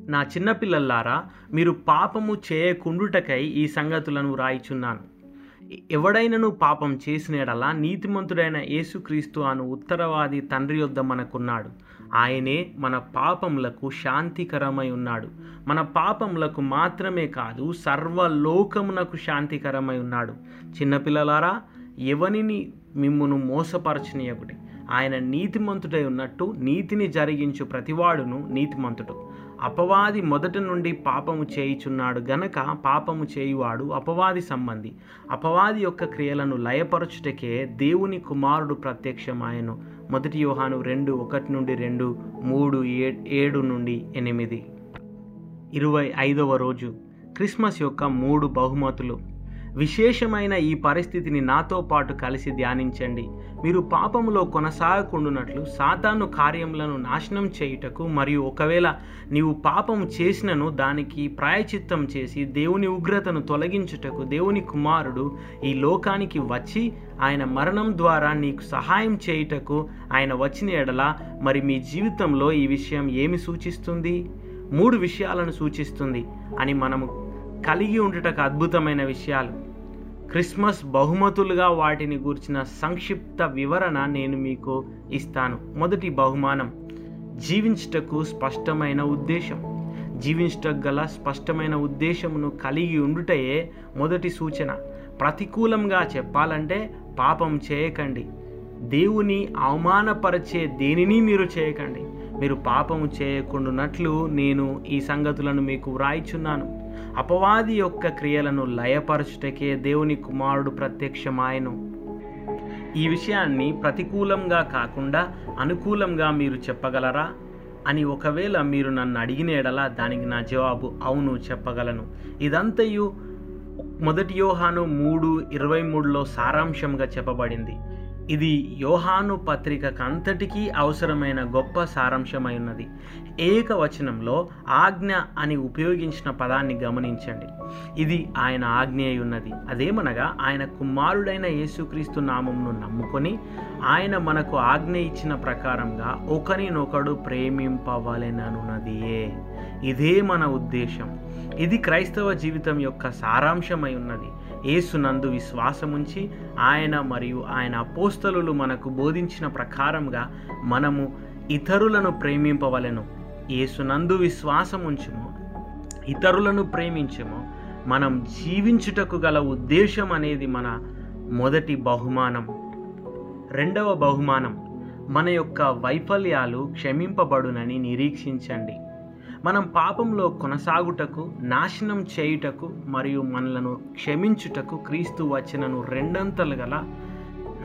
నా చిన్నపిల్లల్లారా మీరు పాపము చేయకుండుటకై ఈ సంగతులను రాయిచున్నాను ఎవడైనను పాపం చేసినడలా నీతిమంతుడైన యేసుక్రీస్తు అను ఉత్తరవాది తండ్రి యొద్ద మనకున్నాడు. ఆయనే మన పాపములకు శాంతికరమై ఉన్నాడు. మన పాపములకు మాత్రమే కాదు సర్వలోకమునకు శాంతికరమై ఉన్నాడు. చిన్నపిల్లలారా ఎవనిని మిమ్మును మోసపరచనీయకుడి? ఆయన నీతిమంతుడై ఉన్నట్టు నీతిని జరిగించు ప్రతివాడును నీతిమంతుడు. అపవాది మొదటి నుండి పాపము చేయుచున్నాడు గనక పాపము చేయువాడు అపవాది సంబంధి. అపవాది యొక్క క్రియలను లయపరచుటకే దేవుని కుమారుడు ప్రత్యక్షమాయను మొదటి యోహాను రెండు ఒకటి నుండి రెండు మూడు ఏ ఏడు నుండి ఎనిమిది. ఇరవై ఐదవ రోజు క్రిస్మస్ యొక్క మూడు బహుమతులు. విశేషమైన ఈ పరిస్థితిని నాతో పాటు కలిసి ధ్యానించండి. మీరు పాపములో కొనసాగకుండునట్లు సాతాను కార్యములను నాశనం చేయుటకు మరియు ఒకవేళ నీవు పాపం చేసినను దానికి ప్రాయచిత్తం చేసి దేవుని ఉగ్రతను తొలగించుటకు దేవుని కుమారుడు ఈ లోకానికి వచ్చి ఆయన మరణం ద్వారా నీకు సహాయం చేయుటకు ఆయన వచ్చిన ఎడల మరి మీ జీవితంలో ఈ విషయం ఏమి సూచిస్తుంది? మూడు విషయాలను సూచిస్తుంది. అని మనము కలిగి ఉండటకు అద్భుతమైన విషయాలు. క్రిస్మస్ బహుమతులుగా వాటిని గూర్చిన సంక్షిప్త వివరణ నేను మీకు ఇస్తాను. మొదటి బహుమానం జీవించుటకు స్పష్టమైన ఉద్దేశం. జీవించటకు గల స్పష్టమైన ఉద్దేశమును కలిగి ఉండుటయే మొదటి సూచన. ప్రతికూలంగా చెప్పాలంటే పాపం చేయకండి. దేవుని అవమానపరిచే దేనిని మీరు చేయకండి. మీరు పాపము చేయకుండానట్లు నేను ఈ సంగతులను మీకు వ్రాయిచున్నాను. అపవాది యొక్క క్రియలను లయపరచుటకే దేవుని కుమారుడు ప్రత్యక్షమాయను. ఈ విషయాన్ని ప్రతికూలంగా కాకుండా అనుకూలంగా మీరు చెప్పగలరా? అని ఒకవేళ మీరు నన్ను అడిగిన ఎడల దానికి నా జవాబు అవును చెప్పగలను. ఇదంతయు మొదటి యోహాను మూడు ఇరవై మూడులో సారాంశంగా చెప్పబడింది. ఇది యోహాను పత్రికకు అంతటికీ అవసరమైన గొప్ప సారాంశమై ఉన్నది. ఏకవచనంలో ఆజ్ఞ అని ఉపయోగించిన పదాన్ని గమనించండి. ఇది ఆయన ఆజ్ఞ అయి ఉన్నది. అదేమనగా ఆయన కుమారుడైన యేసుక్రీస్తు నామంను నమ్ముకొని ఆయన మనకు ఆజ్ఞ ఇచ్చిన ప్రకారంగా ఒకరినొకడు ప్రేమింపవలెననున్నదియే. ఇదే మన ఉద్దేశం. ఇది క్రైస్తవ జీవితం యొక్క సారాంశమై ఉన్నది. ఏసునందు విశ్వాసముంచి ఆయన మరియు ఆయన అపోస్తలు మనకు బోధించిన ప్రకారంగా మనము ఇతరులను ప్రేమింపవలెను. ఏసునందు విశ్వాసముంచుము ఇతరులను ప్రేమించము మనం జీవించుటకు గల ఉద్దేశం అనేది మన మొదటి బహుమానం. రెండవ బహుమానం మన యొక్క వైఫల్యాలు క్షమింపబడునని నిరీక్షించండి. మనం పాపంలో కొనసాగుటకు నాశనం చేయుటకు మరియు మనలను క్షమించుటకు క్రీస్తు వచ్చినను రెండంతలు గల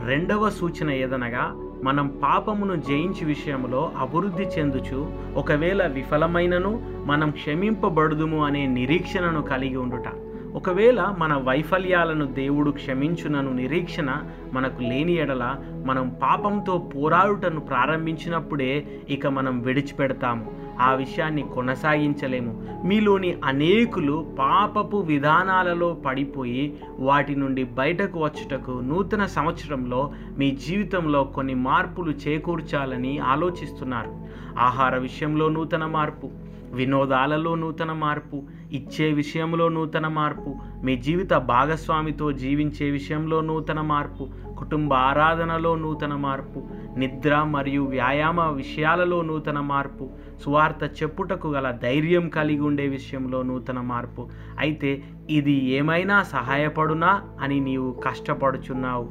రెండవ సూచన ఏదనగా మనం పాపమును జయించి విషయంలో అభివృద్ధి చెందుచు ఒకవేళ విఫలమైనను మనం క్షమింపబడుదుము అనే నిరీక్షణను కలిగి ఉండుట. ఒకవేళ మన వైఫల్యాలను దేవుడు క్షమించునను నిరీక్షణ మనకు లేని ఎడల మనం పాపంతో పోరాడుటను ప్రారంభించినప్పుడే ఇక మనం విడిచిపెడతాము ఆ విషయాన్ని కొనసాగించలేము. మీలోని అనేకులు పాపపు విధానాలలో పడిపోయి వాటి నుండి బయటకు వచ్చుటకు నూతన సంవత్సరంలో మీ జీవితంలో కొన్ని మార్పులు చేకూర్చాలని ఆలోచిస్తున్నారు. ఆహార విషయంలో నూతన మార్పు. వినోదాలలో నూతన మార్పు ఇచ్చే విషయంలో నూతన మార్పు మీ జీవిత భాగస్వామితో జీవించే విషయంలో నూతన మార్పు కుటుంబ ఆరాధనలో నూతన మార్పు నిద్ర మరియు వ్యాయామ విషయాలలో నూతన మార్పు సువార్త చెప్పుటకు గల ధైర్యం కలిగి ఉండే విషయంలో నూతన మార్పు. అయితే ఇది ఏమైనా సహాయపడునా అని నీవు కష్టపడుచున్నావు?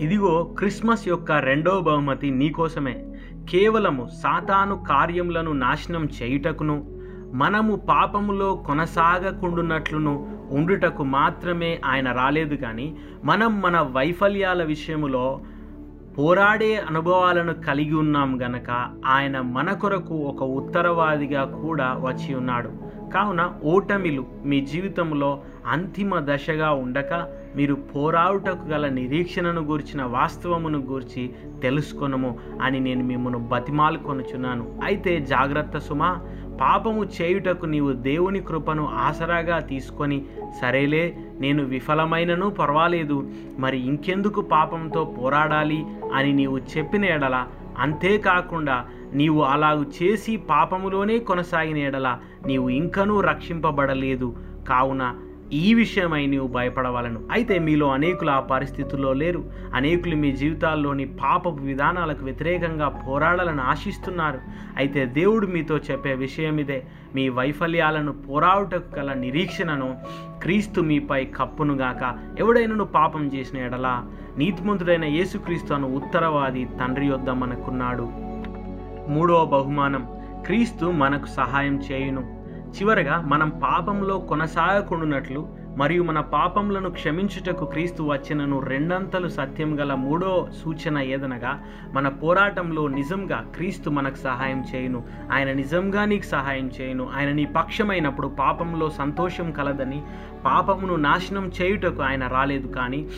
ఇదిగో క్రిస్మస్ యొక్క రెండో బహుమతి నీకోసమే కేవలము సాతాను కార్యములను నాశనం చేయుటకును మనము పాపములో కొనసాగకుండునట్లును ఉండుటకు మాత్రమే ఆయన రాలేదు కానీ మనం మన వైఫల్యాల విషయములో పోరాడే అనుభవాలను కలిగి ఉన్నాం గనక ఆయన మన కొరకు ఒక ఉత్తరవాదిగా కూడా వచ్చి ఉన్నాడు. కావున ఓటమిలు మీ జీవితంలో అంతిమ దశగా ఉండక మీరు పోరాడుటకు గల నిరీక్షణను గూర్చిన వాస్తవమును గూర్చి తెలుసుకొనము అని నేను మిమ్మల్ని బతిమాలుకొనుచున్నాను. అయితే జాగ్రత్త సుమా పాపము చేయుటకు నీవు దేవుని కృపను ఆసరాగా తీసుకొని సరేలే నేను విఫలమైనను పర్వాలేదు మరి ఇంకెందుకు పాపంతో పోరాడాలి అని నీవు చెప్పిన ఎడల? అంతేకాకుండా నీవు అలాగు చేసి పాపములోనే కొనసాగిన ఎడల నీవు ఇంకనూ రక్షింపబడలేదు. కావున ఈ విషయమై నీవు భయపడవాలను. అయితే మీలో అనేకులు ఆ పరిస్థితుల్లో లేరు. అనేకులు మీ జీవితాల్లోని పాపపు విధానాలకు వ్యతిరేకంగా పోరాడాలని ఆశిస్తున్నారు. అయితే దేవుడు మీతో చెప్పే విషయం ఇదే మీ వైఫల్యాలను పోరాడుటకు గల నిరీక్షణను క్రీస్తు మీపై కప్పునుగాక ఎవడైనను పాపం చేసిన ఎడలా? నీతిమంతుడైన యేసుక్రీస్తు అను ఉత్తరవాది తండ్రి యొద్ద మనకున్నాడు. మూడవ బహుమానం. క్రీస్తు మనకు సహాయం చేయును. చివరగా మనం పాపంలో కొనసాగకుండునట్లు మరియు మన పాపములను క్షమించుటకు క్రీస్తు వచ్చినను రెండంతలు సత్యం గల మూడో సూచన ఏదనగా మన పోరాటంలో నిజంగా క్రీస్తు మనకు సహాయం చేయును. ఆయన నిజంగా నీకు సహాయం చేయును. ఆయన నీ పక్షమైనప్పుడు పాపంలో సంతోషం కలదని పాపమును నాశనం చేయుటకు ఆయన రాలేదు కానీ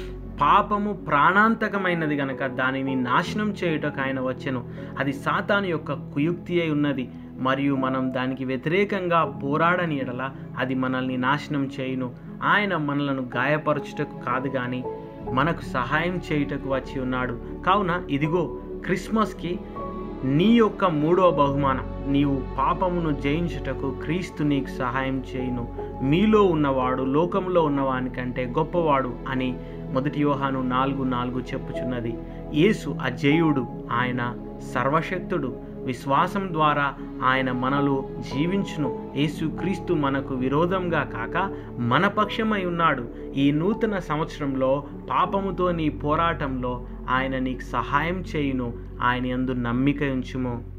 పాపము ప్రాణాంతకమైనది గనక దానిని నాశనం చేయుటకు ఆయన వచ్చెను. అది సాతాను యొక్క కుయుక్తి అయి ఉన్నది. మరియు మనం దానికి వ్యతిరేకంగా పోరాడని ఎడల అది మనల్ని నాశనం చేయును. ఆయన మనలను గాయపరచుటకు కాదు కానీ మనకు సహాయం చేయుటకు వచ్చి ఉన్నాడు. కావున ఇదిగో క్రిస్మస్కి నీ యొక్క మూడో బహుమానం. నీవు పాపమును జయించుటకు క్రీస్తు నీకు సహాయం చేయును. మీలో ఉన్నవాడు లోకంలో ఉన్నవానికంటే గొప్పవాడు అని మొదటి యోహాను నాలుగు నాలుగు చెప్పుచున్నది. యేసు అజేయుడు ఆయన సర్వశక్తుడు. విశ్వాసం ద్వారా ఆయన మనలో జీవించును. యేసుక్రీస్తు మనకు విరోధంగా కాక మన పక్షమై ఉన్నాడు. ఈ నూతన సంవత్సరంలో పాపముతో నీ పోరాటంలో ఆయన నీకు సహాయం చేయును. ఆయన ఎందు నమ్మిక ఉంచుము.